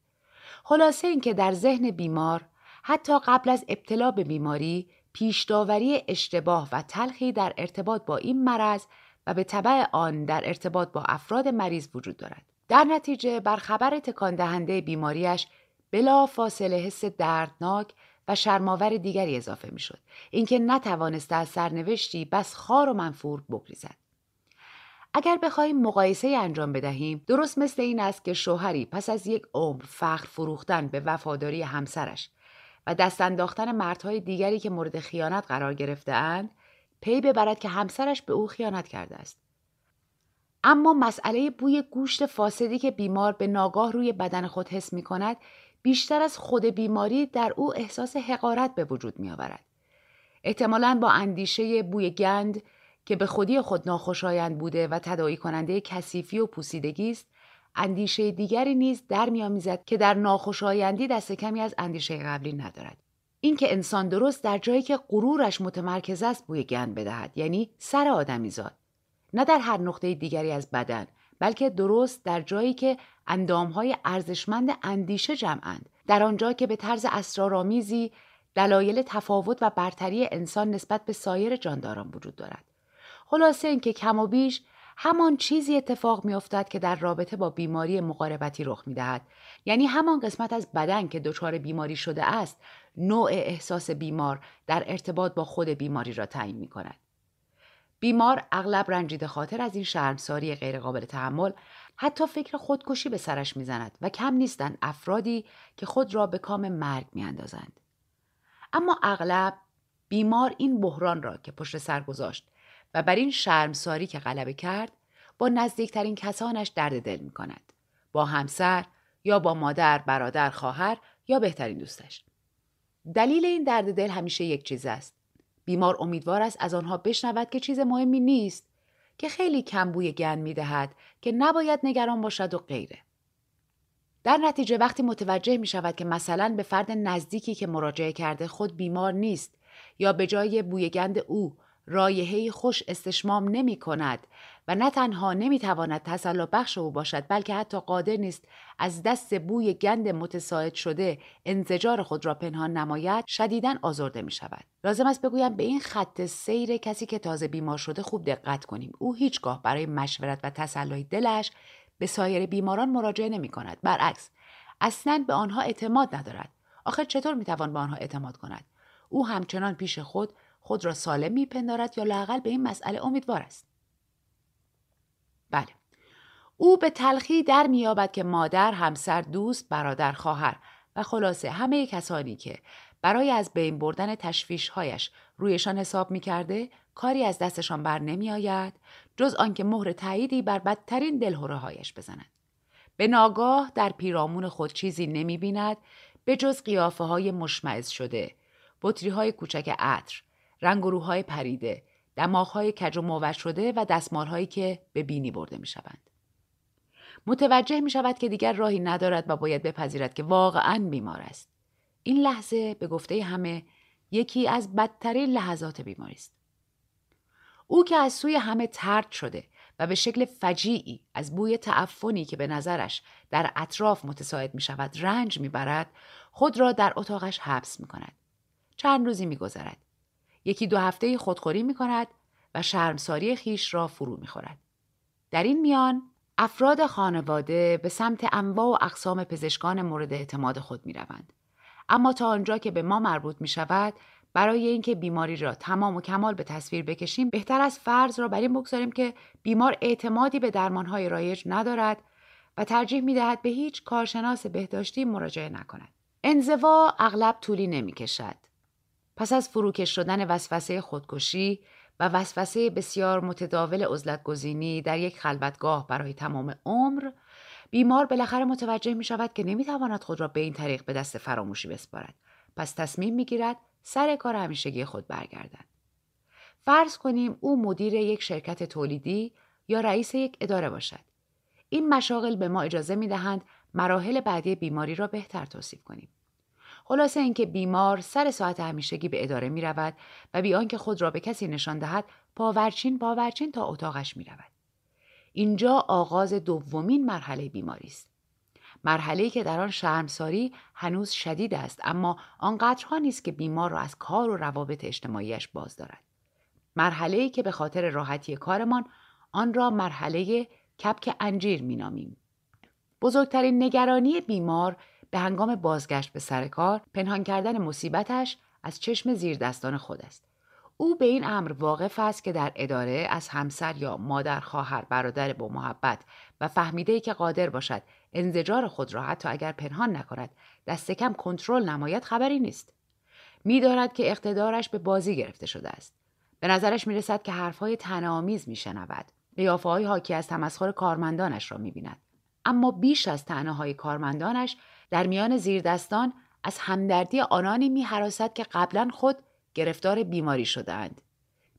S1: خلاصه اینکه در ذهن بیمار حتی قبل از ابتلا به بیماری پیشداوری اشتباه و تلخی در ارتباط با این مرض و به طبع آن در ارتباط با افراد مریض وجود دارد. در نتیجه بر خبر تکان دهنده بیماریش بلا فاصله حس دردناک و شرماور دیگری اضافه می شد. اینکه نتوانسته از سرنوشتی بس خار و منفور بگریزد. اگر بخواهیم مقایسه انجام بدهیم درست مثل این است که شوهری پس از یک عمر فخر فروختن به وفاداری همسرش و دست انداختن مردهای دیگری که مورد خیانت قرار گرفته اند پی ببرد که همسرش به او خیانت کرده است. اما مسئله بوی گوشت فاسدی که بیمار به ناگاه روی بدن خود حس می کند بیشتر از خود بیماری در او احساس حقارت به وجود می آورد. احتمالاً با اندیشه بوی گند که به خودی خود ناخوشایند بوده و تداعی کننده کثیفی و پوسیدگی است اندیشه دیگری نیز در میآمیزد که در ناخوشایندی دست کمی از اندیشه قبلی ندارد اینکه انسان درست در جایی که غرورش متمرکز است بوی گند بدهد یعنی سر آدمی زاد نه در هر نقطه دیگری از بدن بلکه درست در جایی که اندامهای ارزشمند اندیشه جمعند در آنجا که به طرز اسرارآمیزی دلایل تفاوت و برتری انسان نسبت به سایر جانداران وجود دارد. خلاصه اینکه کم و بیش همان چیزی اتفاق میافتد که در رابطه با بیماری مقاربتی رخ می‌دهد. یعنی همان قسمت از بدن که دچار بیماری شده است نوع احساس بیمار در ارتباط با خود بیماری را تعیین می کند. بیمار اغلب رنجیده خاطر از این شرمساری غیرقابل تحمل حتی فکر خودکشی به سرش می‌زند و کم نیستند افرادی که خود را به کام مرگ میاندازند اما اغلب بیمار این بحران را که پشت سر گذاشت و بر این شرمساری که غلبه کرد با نزدیکترین کسانش درد دل می کند. با همسر یا با مادر، برادر، خواهر یا بهترین دوستش. دلیل این درد دل همیشه یک چیز است. بیمار امیدوار است از آنها بشنود که چیز مهمی نیست که خیلی کم بوی گن می دهد که نباید نگران باشد و غیره. در نتیجه وقتی متوجه می شود که مثلا به فرد نزدیکی که مراجعه کرده خود بیمار نیست یا به جای بوی گند او رایحه خوش استشمام نمی کند و نه تنها نمی تواند تسلا بخش او باشد بلکه حتی قادر نیست از دست بوی گند متساعد شده انزجار خود را پنهان نماید شدیدا آزرده می شود. لازم است بگویم به این خط سیر کسی که تازه بیمار شده خوب دقت کنیم. او هیچگاه برای مشورت و تسلای دلش به سایر بیماران مراجعه نمی کند. برعکس اصلا به آنها اعتماد ندارد. آخر چطور می توان به آنها اعتماد کند؟ او همچنان پیش خود خود را سالم میپندارد یا لاقل به این مسئله امیدوار است او به تلخی در مییابد که مادر همسر دوست برادر خواهر و خلاصه همه کسانی که برای از بین بردن تشویشهایش رویشان حساب می‌کرده کاری از دستشان بر نمی آید جز آنکه مهر تاییدی بر بدترین دلهوره هایش بزنند. به ناگاه در پیرامون خود چیزی نمی بیند به جز قیافه های مشمعز شده، بطری های کوچک عطر، رنگ و های پریده، های کج و موج شده و هایی که به بینی برده می شوند. متوجه می شود که دیگر راهی ندارد و باید بپذیرد که واقعا بیمار است. این لحظه به گفته همه یکی از بدترین لحظات بیماری است. او که از سوی همه ترد شده و به شکل فجیعی از بوی تعفنی که به نظرش در اطراف متساعد می شود رنج می برد خود را در اتاقش حبس می کند. چند روزی می گذرد. یکی دو هفته خودخوری می کند و شرمساری خیش را فرو می خورد. در این میان افراد خانواده به سمت انواع و اقسام پزشکان مورد اعتماد خود می روند. اما تا آنجا که به ما مربوط می شود برای اینکه بیماری را تمام و کمال به تصویر بکشیم بهتر از فرض را بر این بگذاریم که بیمار اعتمادی به درمانهای رایج ندارد و ترجیح می دهد به هیچ کارشناس بهداشتی مراجعه نکند. انزوا اغلب طولی نمی کشد. پس از فروکش شدن وسوسه خودکشی و وسوسه بسیار متداول عزلت گزینی در یک خلوتگاه برای تمام عمر. بیمار بالاخره متوجه می شود که نمی تواند خود را به این طریق به دست فراموشی بسپارد. پس تصمیم می گیرد سر کار همیشگی خود برگردد. فرض کنیم او مدیر یک شرکت تولیدی یا رئیس یک اداره باشد. این مشاغل به ما اجازه می دهند مراحل بعدی بیماری را بهتر توصیف کنیم. خلاصه اینکه بیمار سر ساعت همیشگی به اداره می رود و بی آنکه خود را به کسی نشان دهد پاورچین پاورچین تا اتاقش می رود. اینجا آغاز دومین مرحله بیماری است. مرحله که در آن شرمساری هنوز شدید است اما آنقدرها نیست که بیمار را از کار و روابط اجتماعیش باز دارد. مرحله که به خاطر راحتی کارمان آن را مرحله کپک انجیر مینامیم. بزرگترین نگرانی بیمار به هنگام بازگشت به سر کار پنهان کردن مصیبتش از چشم زیر دستان خود است. او به این امر واقف است که در اداره از همسر یا مادر خواهر برادر با محبت و فهمیده ای که قادر باشد انزجار خود را حتی اگر پنهان نکند دست کم کنترل نماید خبری نیست می‌داند که اقتدارش به بازی گرفته شده است به نظرش می رسد که حرفهای تنامیز میشنود قیافه های حاکی از تمسخر کارمندانش را می بیند. اما بیش از تنه های کارمندانش در میان زیردستان از همدردی آنانی می که قبلا خود گرفتار بیماری شدهاند.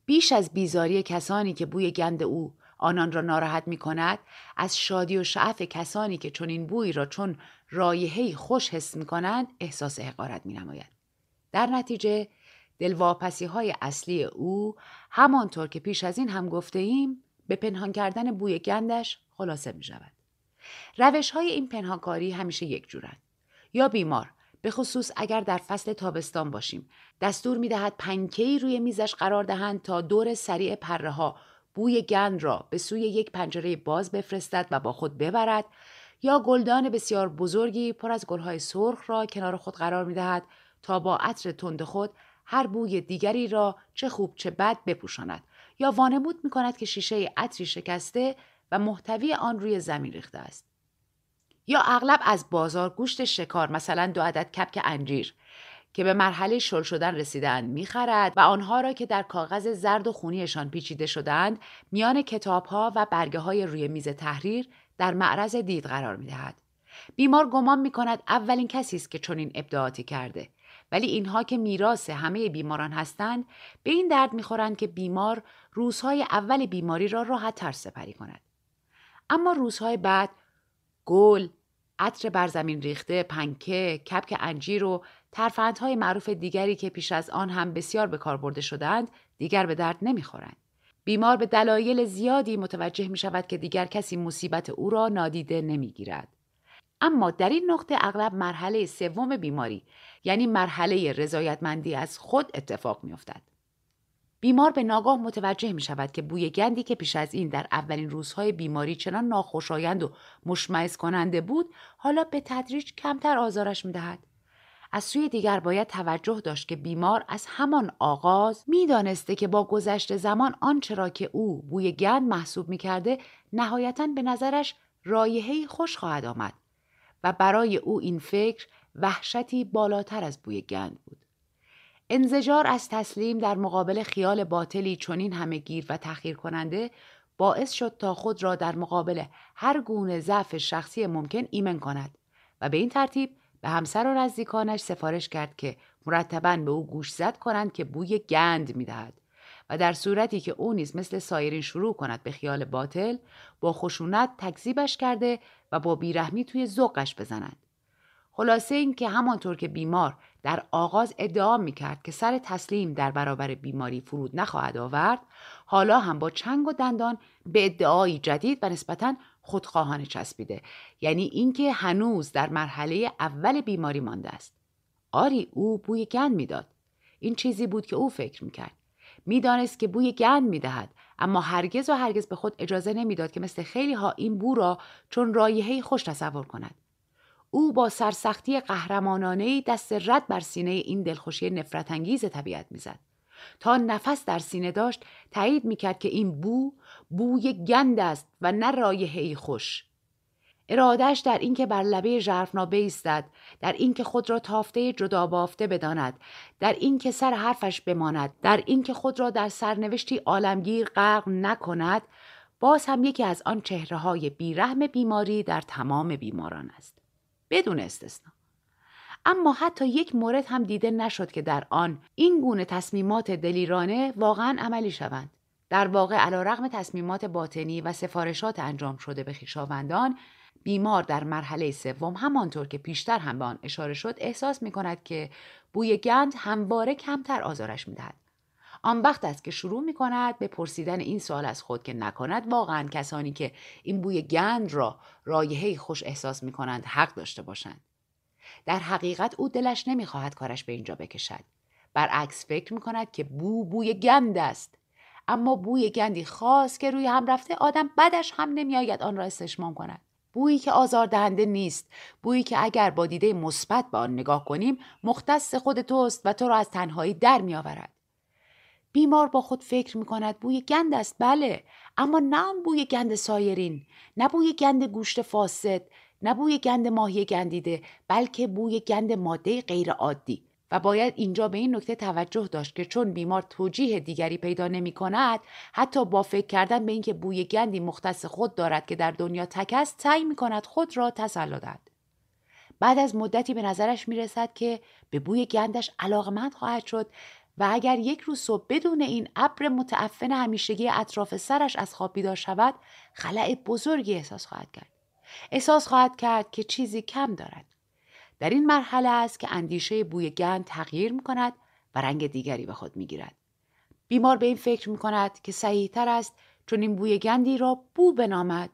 S1: بیش از بیزاری کسانی که بوی گند او آنان را ناراحت می کند از شادی و شعف کسانی که چون این بوی را چون رایحه‌ای خوش حس می کنند احساس حقارت می نماید. در نتیجه دلواپسی های اصلی او همانطور که پیش از این هم گفته ایم به پنهان کردن بوی گندش خلاصه می شود. روش های این پنهانکاری همیشه یک جورند. یا بیمار به خصوص اگر در فصل تابستان باشیم. دستور می دهد پنکهی روی میزش قرار دهند تا دور سریع پره ها بوی گند را به سوی یک پنجره باز بفرستد و با خود ببرد. یا گلدان بسیار بزرگی پر از گلهای سرخ را کنار خود قرار می دهد تا با عطر تند خود هر بوی دیگری را چه خوب چه بد بپوشاند. یا وانمود می کند که شیشه عطری شکسته و محتوی آن روی زمین ریخته است. یا اغلب از بازار گوشت شکار مثلا دو عدد کپک انجیر که به مرحله شل شدن رسیدن می‌خرد و آنها را که در کاغذ زرد و خونیشان پیچیده شدند میان کتابها و برگه های روی میز تحریر در معرض دید قرار می‌دهد بیمار گمان می کند اولین کسی است که چنین ابداعاتی کرده ولی اینها که میراث همه بیماران هستند به این درد می‌خورند که بیمار روزهای اول بیماری را راحت تر سپری کند اما روزهای بعد گل عطر بر زمین ریخته پنکه کپک انجیر و ترفندهای معروف دیگری که پیش از آن هم بسیار به کار برده شدند دیگر به درد نمی‌خورند. بیمار به دلایل زیادی متوجه می شود که دیگر کسی مصیبت او را نادیده نمی‌گیرد. اما در این نقطه اغلب مرحله سوم بیماری یعنی مرحله رضایتمندی از خود اتفاق میافتد. بیمار به ناگاه متوجه می شود که بوی گندی که پیش از این در اولین روزهای بیماری چنان ناخوشایند و مشمعز کننده بود حالا به تدریج کمتر آزارش می دهد. از سوی دیگر باید توجه داشت که بیمار از همان آغاز می‌دانسته که با گذشت زمان آنچه را که او بوی گند محسوب می کرده نهایتا به نظرش رایحه‌ای خوش خواهد آمد و برای او این فکر وحشتی بالاتر از بوی گند بود. انزجار از تسلیم در مقابل خیال باطلی چنین همه گیر و تخییر کننده باعث شد تا خود را در مقابل هر گونه ضعف شخصی ممکن ایمن کند و به این ترتیب به همسر و نزدیکانش سفارش کرد که مرتبا به او گوش زد کنند که بوی گند می‌دهد و در صورتی که او نیز مثل سایرین شروع کند به خیال باطل با خشونت تکذیبش کرده و با بیرحمی توی ذوقش بزنند خلاصه این که همانطور که بیمار در آغاز ادعا می کرد که سر تسلیم در برابر بیماری فرود نخواهد آورد حالا هم با چنگ و دندان به ادعایی جدید و نسبتا خودخواهانه چسبیده. یعنی اینکه هنوز در مرحله اول بیماری مانده است. آری او بوی گند می‌داد. این چیزی بود که او فکر می‌کرد. می‌دانست که بوی گند می‌دهد اما هرگز و هرگز به خود اجازه نمی‌داد که مثل خیلی ها این بو را چون رایحه‌ای خوش تصور کند. او با سرسختی قهرمانانه دست رد بر سینه این دلخوشی نفرت انگیز طبیعت می‌زد. تا نفس در سینه داشت تایید می‌کرد که این بو بوی گند است و نه رایحه‌ای خوش. ارادش در اینکه بر لبه ژرفنا بایستد در اینکه خود را تافته جدا بافته بداند در اینکه سر حرفش بماند در اینکه خود را در سرنوشتی عالمگیر غرق نکند باز هم یکی از آن چهره های بیرحم بیماری در تمام بیماران است. بدون استثنا اما حتی یک مورد هم دیده نشد که در آن این گونه تصمیمات دلیرانه واقعا عملی شوند در واقع علا رغم تصمیمات باطنی و سفارشات انجام شده به خویشاوندان بیمار در مرحله سوم همانطور که پیشتر هم به آن اشاره شد احساس می کند که بوی گند همواره کمتر آزارش می دهد. آن وقت است که شروع می کند به پرسیدن این سوال از خود که نکند واقعا کسانی که این بوی گند را رایحه خوش احساس می کنند حق داشته باشند. در حقیقت او دلش نمی‌خواهد کارش به اینجا بکشد. برعکس فکر می کند که بو بوی گند است. اما بوی گندی خاص که روی هم رفته آدم بدش هم نمیآید آن را استشمام کند. بویی که آزاردهنده نیست بویی که اگر با دیده مثبت به آن نگاه کنیم مختص خود توست و تو را از تنهایی در میآورد بیمار با خود فکر می کند بوی گند است بله. اما نه بوی گند سایرین نه بوی گند گوشت فاسد نه بوی گند ماهی گندیده بلکه بوی گند ماده غیر عادی. و باید اینجا به این نکته توجه داشت که چون بیمار توجیه دیگری پیدا نمی کند حتی با فکر کردن به اینکه بوی گندی مختص خود دارد که در دنیا تک است سعی می کند خود را تسلا دهد. بعد از مدتی به نظرش می رسد که به بوی گندش علاقمند خواهد شد و اگر یک روز صبح بدون این ابر متعفن همیشگی اطراف سرش از خواب بیدار شود خلع بزرگی احساس خواهد کرد احساس خواهد کرد که چیزی کم دارد در این مرحله است که اندیشه بوی گند تغییر می کند و رنگ دیگری به خود می گیرد. بیمار به این فکر می کند که صحیحتر است چون این بوی گندی را بو بنامد.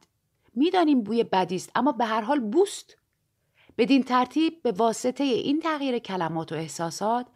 S1: می‌دانیم بوی بدی است اما به هر حال بوست. بدین ترتیب به واسطه این تغییر کلمات و احساسات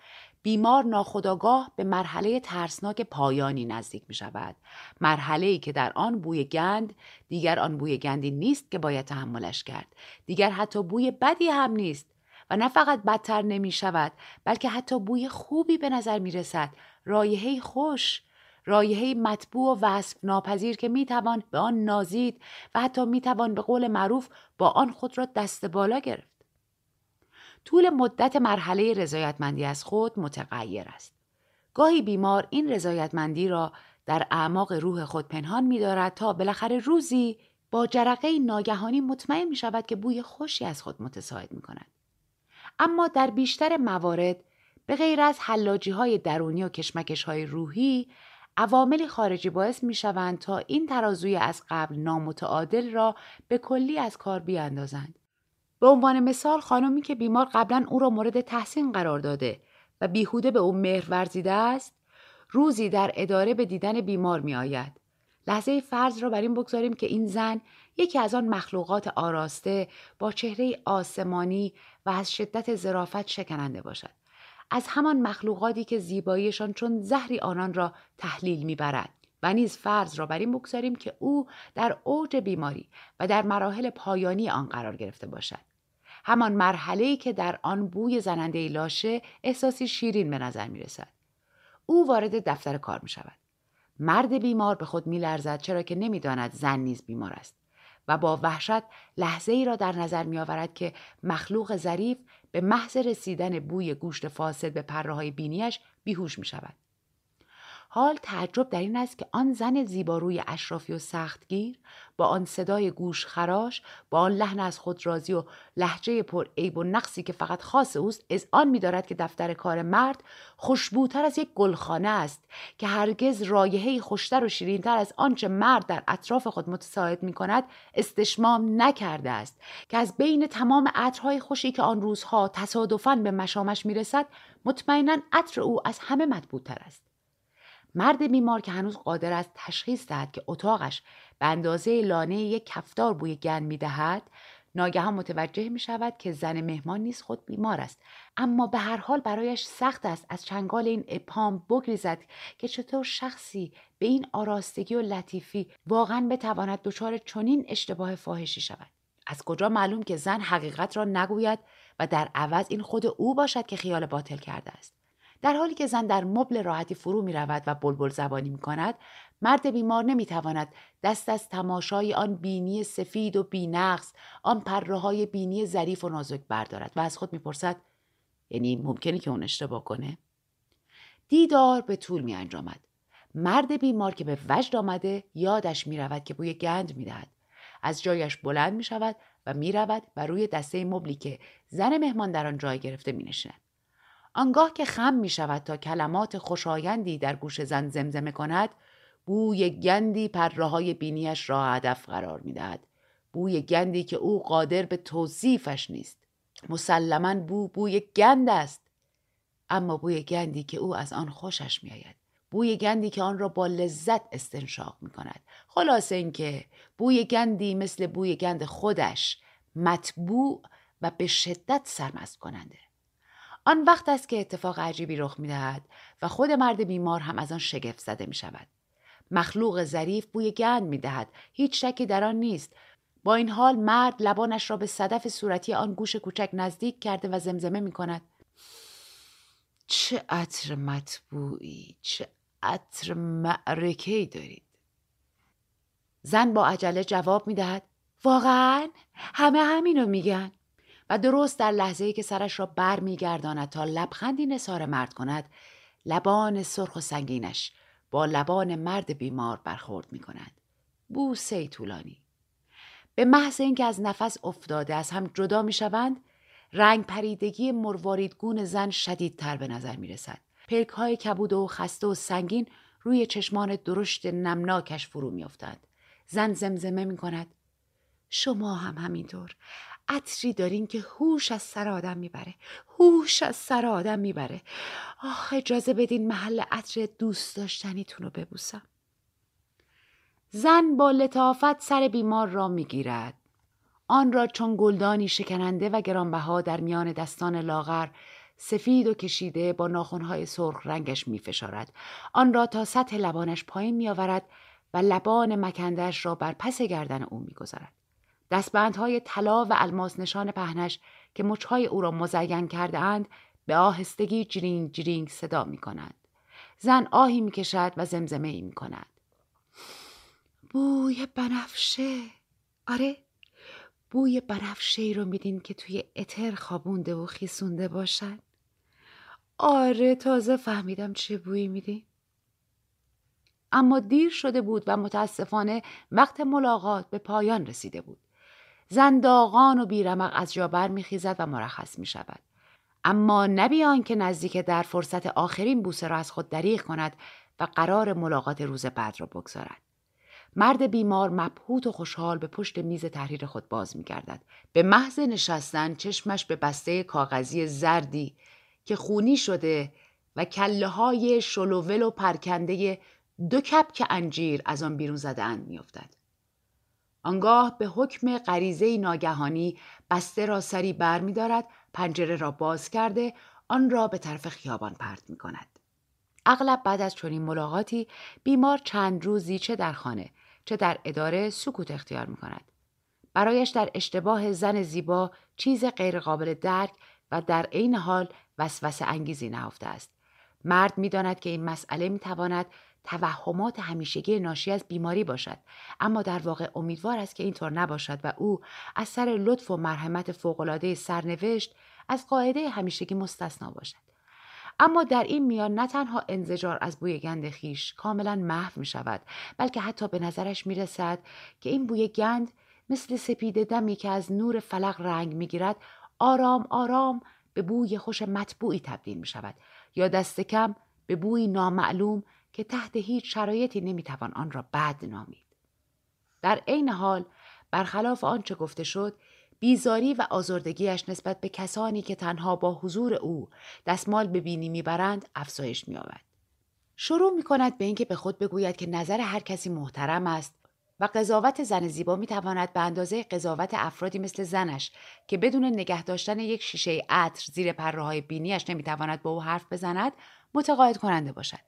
S1: بیمار ناخداگاه به مرحله ترسناک پایانی نزدیک می شود. مرحله ای که در آن بوی گند دیگر آن بوی گندی نیست که باید تحملش کرد. دیگر حتی بوی بدی هم نیست. و نه فقط بدتر نمی شود بلکه حتی بوی خوبی به نظر می رسد. رایحه خوش. رایحه مطبوع و وصف ناپذیر که می توان به آن نازید و حتی می توان به قول معروف با آن خود را دست بالا گرفت. طول مدت مرحله رضایتمندی از خود متغیر است. گاهی بیمار این رضایتمندی را در اعماق روح خود پنهان می دارد تا بالاخره روزی با جرقه ناگهانی مطمئن می شود که بوی خوشی از خود متساعد می کند. اما در بیشتر موارد به غیر از حلاجی های درونی و کشمکش های روحی عوامل خارجی باعث می شوند تا این ترازوی از قبل نامتعادل را به کلی از کار بیاندازند. به عنوان مثال خانمی که بیمار قبلا او را مورد تحسین قرار داده و بیهوده به او مهر ورزیده است روزی در اداره به دیدن بیمار می آید. لحظه فرض را بر این بگذاریم که این زن یکی از آن مخلوقات آراسته با چهره آسمانی و از شدت زرافت شکننده باشد. از همان مخلوقاتی که زیباییشان چون زهری آنان را تحلیل می‌برد و نیز فرض را بر این بگذاریم که او در اوج بیماری و در مراحل پایانی آن قرار گرفته باشد همان مرحله که در آن بوی زننده لاشه احساسی شیرین به نظر می رسد. او وارد دفتر کار می شود. مرد بیمار به خود می لرزد چرا که نمی‌داند زن نیز بیمار است و با وحشت لحظه ای را در نظر می آورد که مخلوق ظریف به محض رسیدن بوی گوشت فاسد به پره های بینیش بیهوش می شود. حال تعجب در این است که آن زن زیباروی اشرافی و سختگیر با آن صدای گوش خراش با آن لحن از خود راضی و لحجه پر عیب و نقصی که فقط خاص اوست از آن می‌دارد که دفتر کار مرد خوشبوتر از یک گلخانه است که هرگز رایحه خوشتر و شیرینتر از آنچه مرد در اطراف خود متساعد می کند استشمام نکرده است که از بین تمام عطرهای خوشی که آن روزها تصادفاً به مشامش می‌رسد مطمئنا عطر او از همه مطبوعتر است. مرد بیمار که هنوز قادر است تشخیص دهد که اتاقش به اندازه لانه یک کفتار بوی گند می دهد ناگهان متوجه می شود که زن مهمان نیز خود بیمار است. اما به هر حال برایش سخت است از چنگال این اپام بگریزد که چطور شخصی به این آراستگی و لطیفی واقعا بتواند دچار چنین اشتباه فاحشی شود. از کجا معلوم که زن حقیقت را نگوید و در عوض این خود او باشد که خیال باطل کرده است؟ در حالی که زن در مبل راحتی فرو می رود و بلبل زبانی می کند مرد بیمار نمی تواند دست از تماشای آن بینی سفید و بینقص آن پره های بینی ظریف و نازک بردارد و از خود می‌پرسد یعنی ممکنه که اون اشتباه کنه دیدار به طول می انجامد. مرد بیمار که به وجد آمده یادش می رود که بوی گند می دهد. از جایش بلند می شود و می رود و روی دسته مبلی که زن مهمان در آن جای گرفته می نشند. آنگاه که خم می شود تا کلمات خوشایندی در گوش زن زمزمه کند بوی گندی پره های بینیش را هدف قرار می دهد. بوی گندی که او قادر به توصیفش نیست. مسلما بو بوی گند است. اما بوی گندی که او از آن خوشش می آید. بوی گندی که آن را با لذت استنشاق می کند. خلاصه اینکه بوی گندی مثل بوی گند خودش مطبوع و به شدت سرمست کننده. آن وقت است که اتفاق عجیبی رخ می دهد و خود مرد بیمار هم از آن شگفت زده می شود. مخلوق ظریف بوی گند می دهد. هیچ شکی در آن نیست. با این حال مرد لبانش را به صدف صورتی آن گوش کوچک نزدیک کرده و زمزمه می کند. چه عطر مطبوعی چه عطر معرکه دارید زن با عجله جواب می دهد واقعا همه همینو میگن و درست در لحظه که سرش را بر تا لبخندی نصار مرد کند لبان سرخ و سنگینش با لبان مرد بیمار برخورد می کند. بوسه طولانی. به محض اینکه از نفس افتاده از هم جدا می شوند رنگ پریدگی مرواریدگون زن شدیدتر به نظر می رسد. پلک های کبود و خسته و سنگین روی چشمان درشت نمناکش فرو میافتند زن زمزمه می کند شما هم همینطور عطری دارین که هوش از سر آدم می‌بره هوش از سر آدم می‌بره آخ اجازه بدین محل عطر دوست داشتنیتون رو ببوسم زن با لطافت سر بیمار را می‌گیرد آن را چون گلدانی شکننده و گرانبها در میان دستان لاغر سفید و کشیده با ناخونهای سرخ رنگش می فشارد. آن را تا سطح لبانش پایین می آورد و لبان مکندش را بر پس گردن او می گذارد. دستبندهای طلا و الماس نشان پهنش که مچهای او را مزین کرده اند به آهستگی جرینگ جرینگ صدا می کند. زن آهی می کشد و زمزمه ای می کند. بوی بنفشه آره بوی بنفشه ای رو میدین که توی اتر خوابونده و خیسونده باشن آره تازه فهمیدم چه بویی میدین اما دیر شده بود و متاسفانه وقت ملاقات به پایان رسیده بود زنداغان و بیرمق از جا برمیخیزد و مرخص می شود. اما نبیان که نزدیک در فرصت آخرین بوسه را از خود دریغ کند و قرار ملاقات روز بعد را بگذارد. مرد بیمار مبهوت و خوشحال به پشت میز تحریر خود باز می گردد. به محض نشستن چشمش به بسته کاغذی زردی که خونی شده و کله های شلوول و پرکنده دو کپک انجیر از آن بیرون زدهاند میافتد. آنگاه به حکم غریزه ناگهانی بسته را سری بر می دارد پنجره را باز کرده آن را به طرف خیابان پرت می کند. اغلب بعد از چنین ملاقاتی بیمار چند روزی چه در خانه چه در اداره سکوت اختیار می کند. برایش در اشتباه زن زیبا چیز غیرقابل درک و در عین حال وسوسه انگیزی نهفته است. مرد می داند که این مسئله می تواند توهمات همیشگی ناشی از بیماری باشد. اما در واقع امیدوار است که اینطور نباشد و او از سر لطف و مرحمت فوقالعاده سرنوشت از قاعده همیشگی مستثنا باشد. اما در این میان نه تنها انزجار از بوی گند خیش کاملا محو می شود بلکه حتی به نظرش می رسد که این بوی گند مثل سپید دمی که از نور فلق رنگ می گیرد آرام آرام به بوی خوش مطبوعی تبدیل می شود یا دست کم به بوی نامعلوم که تحت هیچ شرایطی نمی‌توان آن را بد نامید. در عین حال برخلاف آنچه گفته شد بیزاری و آزردگیش نسبت به کسانی که تنها با حضور او دستمال به بینی می‌برند افزایش مییابد شروع می کند به اینکه به خود بگوید که نظر هر کسی محترم است و قضاوت زن زیبا می تواند به اندازه قضاوت افرادی مثل زنش که بدون نگه داشتن یک شیشه عطر زیر پره های بینیش نمی تواند با او حرف بزند متقاعد کننده باشد.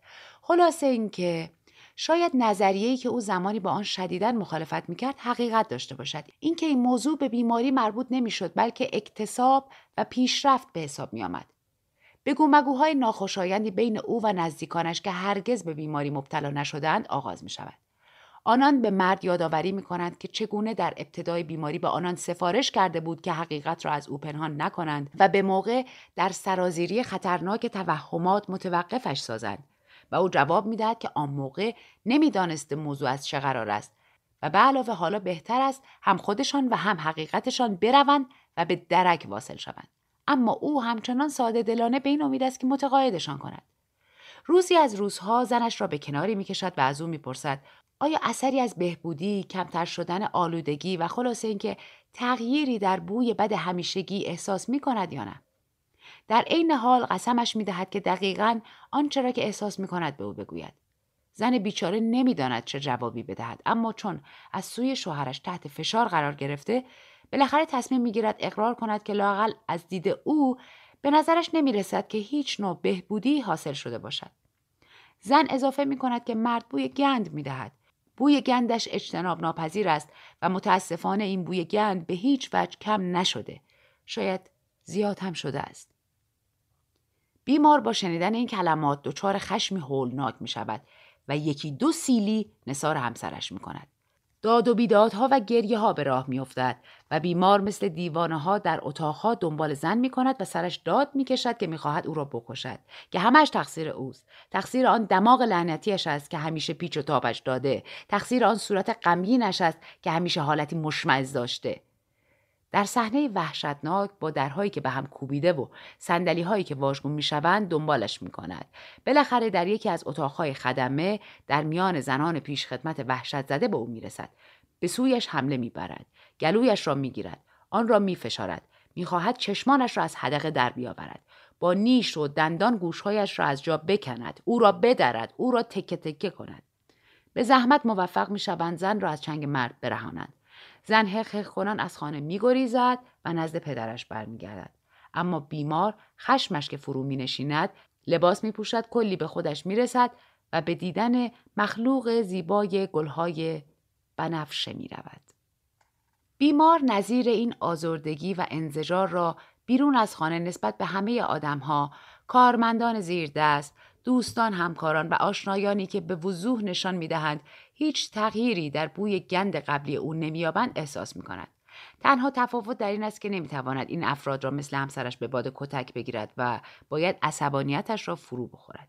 S1: خلاصه اینکه شاید نظریه‌ای که او زمانی با آن شدیدا مخالفت می‌کرد حقیقت داشته باشد. اینکه این موضوع به بیماری مربوط نمی‌شد بلکه اکتساب و پیشرفت به حساب میآمد. بگو مگوهای ناخوشایندی بین او و نزدیکانش که هرگز به بیماری مبتلا نشدند آغاز می شود. آنان به مرد یادآوری می کنند که چگونه در ابتدای بیماری به آنان سفارش کرده بود که حقیقت را از او پنهان نکنند و به موقع در سرازیری خطرناک توهمات متوقفش سازند و او جواب می‌دهد که آن موقع نمی‌دانسته موضوع از چه قرار است و به علاوه حالا بهتر است هم خودشان و هم حقیقتشان بروند و به درک واصل شوند. اما او همچنان ساده دلانه به این امید است که متقاعدشان کند. روزی از روزها زنش را به کناری می‌کشد و از او می‌پرسد آیا اثری از بهبودی، کمتر شدن آلودگی و خلاصه اینکه تغییری در بوی بد همیشگی احساس می کند یا نه؟ در عین حال قسمش می دهد که دقیقا آنچه را که احساس می کند به او بگوید. زن بیچاره نمی‌داند چه جوابی بدهد اما چون از سوی شوهرش تحت فشار قرار گرفته بالاخره تصمیم می‌گیرد اقرار کند که لاقل از دید او به نظرش نمی رسد که هیچ نوع بهبودی حاصل شده باشد. زن اضافه می کند که مرد بوی گند می دهد بوی گندش اجتناب ناپذیر است و متاسفانه این بوی گند به هیچ وجه کم نشده. شاید زیاد هم شده است. بیمار با شنیدن این کلمات دچار خشمی هولناک می شود و یکی دو سیلی نصار همسرش می کند. داد و بیدادها و گریه ها به راه می افتد و بیمار مثل دیوانه ها در اتاقها دنبال زن می کند و سرش داد می کشد که می خواهد او را بکشد که همش تقصیر اوست. تقصیر آن دماغ لعنتیش است که همیشه پیچ و تابش داده. تقصیر آن صورت غمگینش است که همیشه حالتی مشمعز داشته. در صحنه وحشتناک با درهایی که به هم کوبیده و سندلی هایی که واژگون می‌شوند دنبالش می کند. بالاخره در یکی از اتاقهای خدمه در میان زنان پیش خدمت وحشت زده به او می‌رسد. به سویش حمله می‌برد. گلویش را می‌گیرد. آن را میفشارد. می‌خواهد چشمانش را از حدقه در بیاورد. با نیش و دندان گوشهایش را از جا بکند. او را بدرد. او را تکه تکه کند. به زحمت موفق می‌شوند زن را از چنگ مرد برهانند. زن حق کنان از خانه میگریزد و نزد پدرش برمیگردد اما بیمار خشمش که فرو می نشیند لباس می پوشد کلی به خودش می رسد و به دیدن مخلوق زیبای گلهای بنفشه می رود. بیمار نظیر این آزردگی و انزجار را بیرون از خانه نسبت به همه آدمها، کارمندان زیر دست، دوستان همکاران و آشنایانی که به وضوح نشان می‌دهند هیچ تغییری در بوی گند قبلی او نمییابند احساس می کند. تنها تفاوت در این است که نمی‌تواند این افراد را مثل همسرش به باد کتک بگیرد و باید عصبانیتش را فرو بخورد.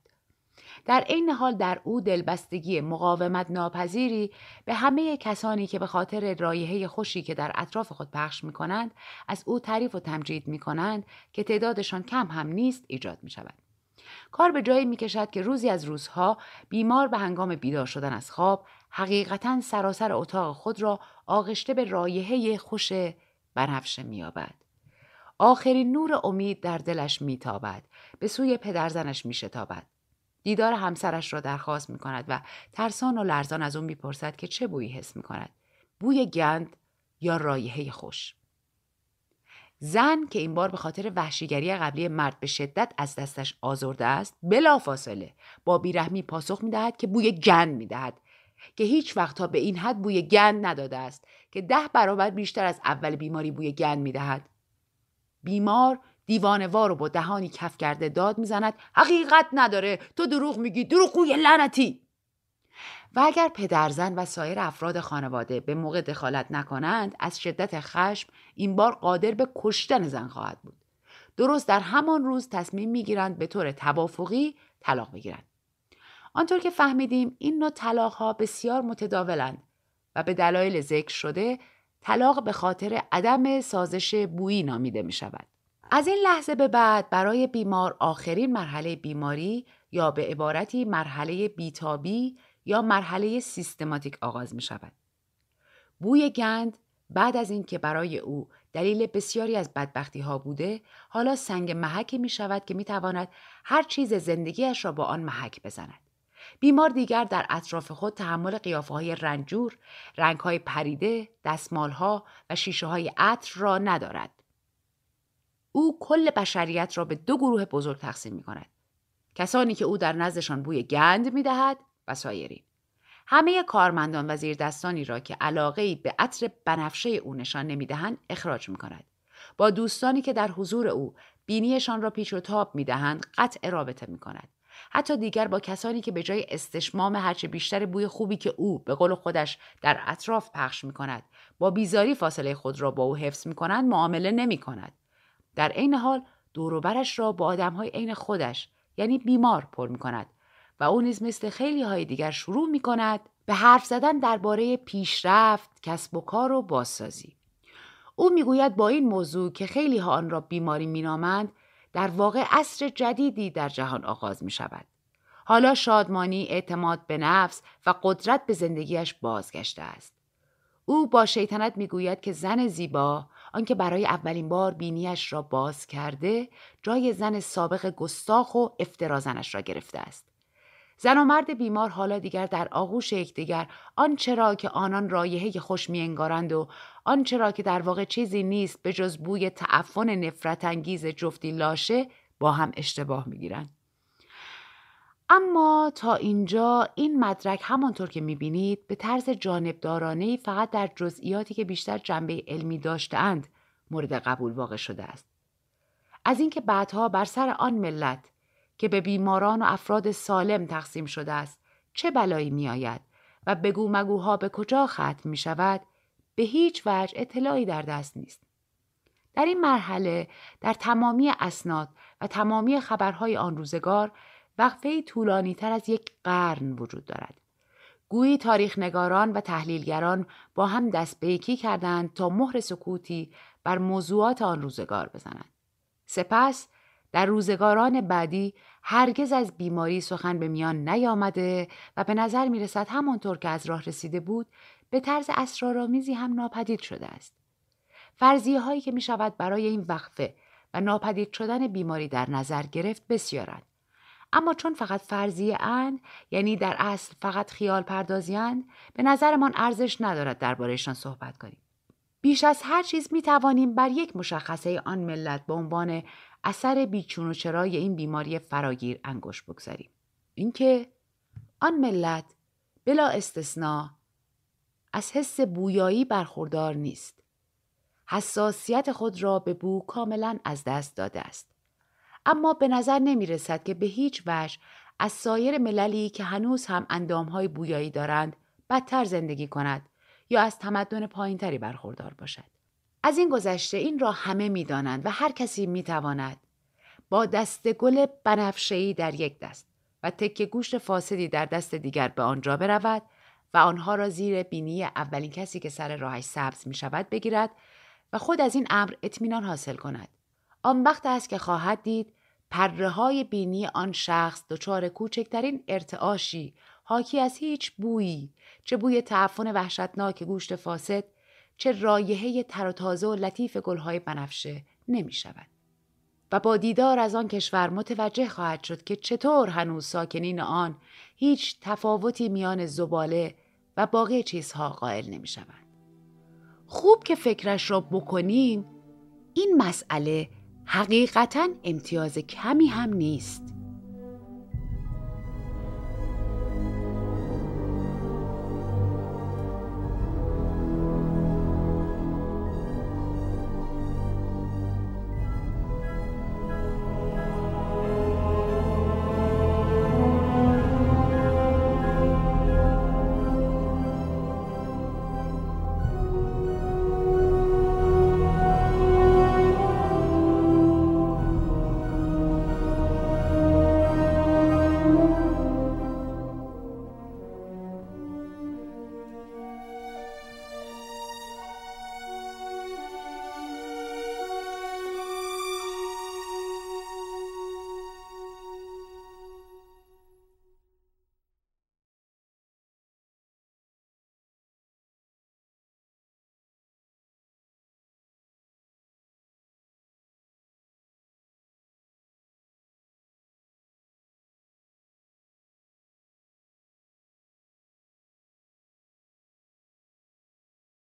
S1: در عین حال در او دلبستگی مقاومت ناپذیری به همه کسانی که به خاطر رایحه خوشی که در اطراف خود پخش می کنند از او تعریف و تمجید می کنند که تعدادشان کم هم نیست ایجاد می شود. کار به جایی می کشد که روزی از روزها بیمار به هنگام بیدار شدن از خواب حقیقتا سراسر اتاق خود را آغشته به رایحه خوش بنفشه مییابد آخرین نور امید در دلش میتابد به سوی پدرزنش میشتابد دیدار همسرش را درخواست می کند و ترسان و لرزان از او می‌پرسد که چه بویی حس می کند. بوی گند یا رایحه خوش. زن که این بار به خاطر وحشیگری قبلی مرد به شدت از دستش آزرده است بلافاصله با بیرحمی پاسخ می‌دهد که بوی گند می‌دهد که هیچ وقت تا به این حد بوی گند نداده است که ده برابر بیشتر از اول بیماری بوی گند می‌دهد. بیمار دیوانوار و با دهانی کف کرده داد می‌زند حقیقت نداره تو دروغ میگی دروغگوی لعنتی! و اگر پدرزن و سایر افراد خانواده به موقع دخالت نکنند از شدت خشم این بار قادر به کشتن زن خواهد بود درست در همان روز تصمیم می‌گیرند به طور توافقی طلاق بگیرند آنطور که فهمیدیم این نوع طلاق ها بسیار متداولند و به دلایل ذکر شده طلاق به خاطر عدم سازش بویی نامیده می شود. از این لحظه به بعد برای بیمار آخرین مرحله بیماری یا به عبارتی مرحله بیتابی یا مرحله سیستماتیک آغاز می شود. بوی گند بعد از اینکه برای او دلیل بسیاری از بدبختی ها بوده حالا سنگ محک می شود که می تواند هر چیز زندگیش را با آن محک بزند. بیمار دیگر در اطراف خود تحمل قیافه های رنجور، رنگ های پریده، دستمال ها و شیشه های عطر را ندارد. او کل بشریت را به دو گروه بزرگ تقسیم می کند. کسانی که او در نزدشان بوی گند می دهد و سایرین. همه کارمندان و زیردستانی را که علاقه به عطر بنفشه او نشان نمی‌دهند اخراج می کند. با دوستانی که در حضور او بینیشان را پیچ و تاب می دهند قطع رابطه می کند. حتی دیگر با کسانی که به جای استشمام هرچه بیشتر بوی خوبی که او به قول خودش در اطراف پخش می کند با بیزاری فاصله خود را با او حفظ می کند معامله نمی کند. در عین حال دوروبرش را با آدم های عین خودش یعنی بیمار پر می کند و او نیز مثل خیلی های دیگر شروع می کند به حرف زدن درباره پیشرفت، کسب و کار و بازسازی. او می‌گوید با این موضوع که خیلی ها آن را بیماری مینامند در واقع عصر جدیدی در جهان آغاز می شود. حالا شادمانی، اعتماد به نفس و قدرت به زندگیش بازگشته است. او با شیطنت می‌گوید که زن زیبا آنکه برای اولین بار بینیش را باز کرده جای زن سابق گستاخ و افترازنش را گرفته است. زن و مرد بیمار حالا دیگر در آغوش یکدیگر آنچه را که آنان رایحه خوش میانگارند و آنچه را که در واقع چیزی نیست به جز بوی تعفن نفرت انگیز جفتی لاشه با هم اشتباه می‌گیرند. اما تا اینجا این مدرک همانطور که می‌بینید به طرز جانبدارانه فقط در جزئیاتی که بیشتر جنبه علمی داشتهاند مورد قبول واقع شده است. از اینکه بعدها بر سر آن ملت که به بیماران و افراد سالم تقسیم شده است چه بلایی می آید و بگو مگوها به کجا ختم می شود به هیچ وجه اطلاعی در دست نیست. در این مرحله در تمامی اسناد و تمامی خبرهای آن روزگار وقفه طولانی تر از یک قرن وجود دارد. گویی تاریخ نگاران و تحلیلگران با هم دست به یکی کردند تا مهر سکوتی بر موضوعات آن روزگار بزنند. سپس در روزگاران بعدی هرگز از بیماری سخن به میان نیامده و به نظر می رسد همانطور که از راه رسیده بود به طرز اسرارآمیزی هم ناپدید شده است. فرضیه هایی که می شود برای این وقفه و ناپدید شدن بیماری در نظر گرفت بسیارند. اما چون فقط فرضیه اند یعنی در اصل فقط خیال پردازیند به نظرمان ارزش ندارد دربارهشان صحبت کنیم. بیش از هر چیز می توانیم بر یک مشخصه آن ملت به عنوان اثر بیچون و چرای این بیماری فراگیر انگشت بگذاریم. اینکه آن ملت بلا استثنا از حس بویایی برخوردار نیست. حساسیت خود را به بو کاملا از دست داده است. اما به نظر نمی رسد که به هیچ وجه از سایر مللی که هنوز هم اندامهای بویایی دارند بدتر زندگی کند یا از تمدن پایینتری برخوردار باشد. از این گذشته این را همه می دانند و هر کسی می تواند با دست گل بنفشهی در یک دست و تکه گوشت فاسدی در دست دیگر به آنجا برود و آنها را زیر بینی اولین کسی که سر راهش سبز می شود بگیرد و خود از این امر اطمینان حاصل کند. آن وقت است که خواهد دید پره های بینی آن شخص دچار کوچکترین ارتعاشی حاکی از هیچ بویی چه بوی تعفن وحشتناک گوشت فاسد چه رایحه تر و تازه و لطیف گلهای بنفشه نمی شود. و با دیدار از آن کشور متوجه خواهد شد که چطور هنوز ساکنین آن هیچ تفاوتی میان زباله و باقی چیزها قائل نمی شود. خوب که فکرش را بکنیم این مسئله حقیقتا امتیاز کمی هم نیست.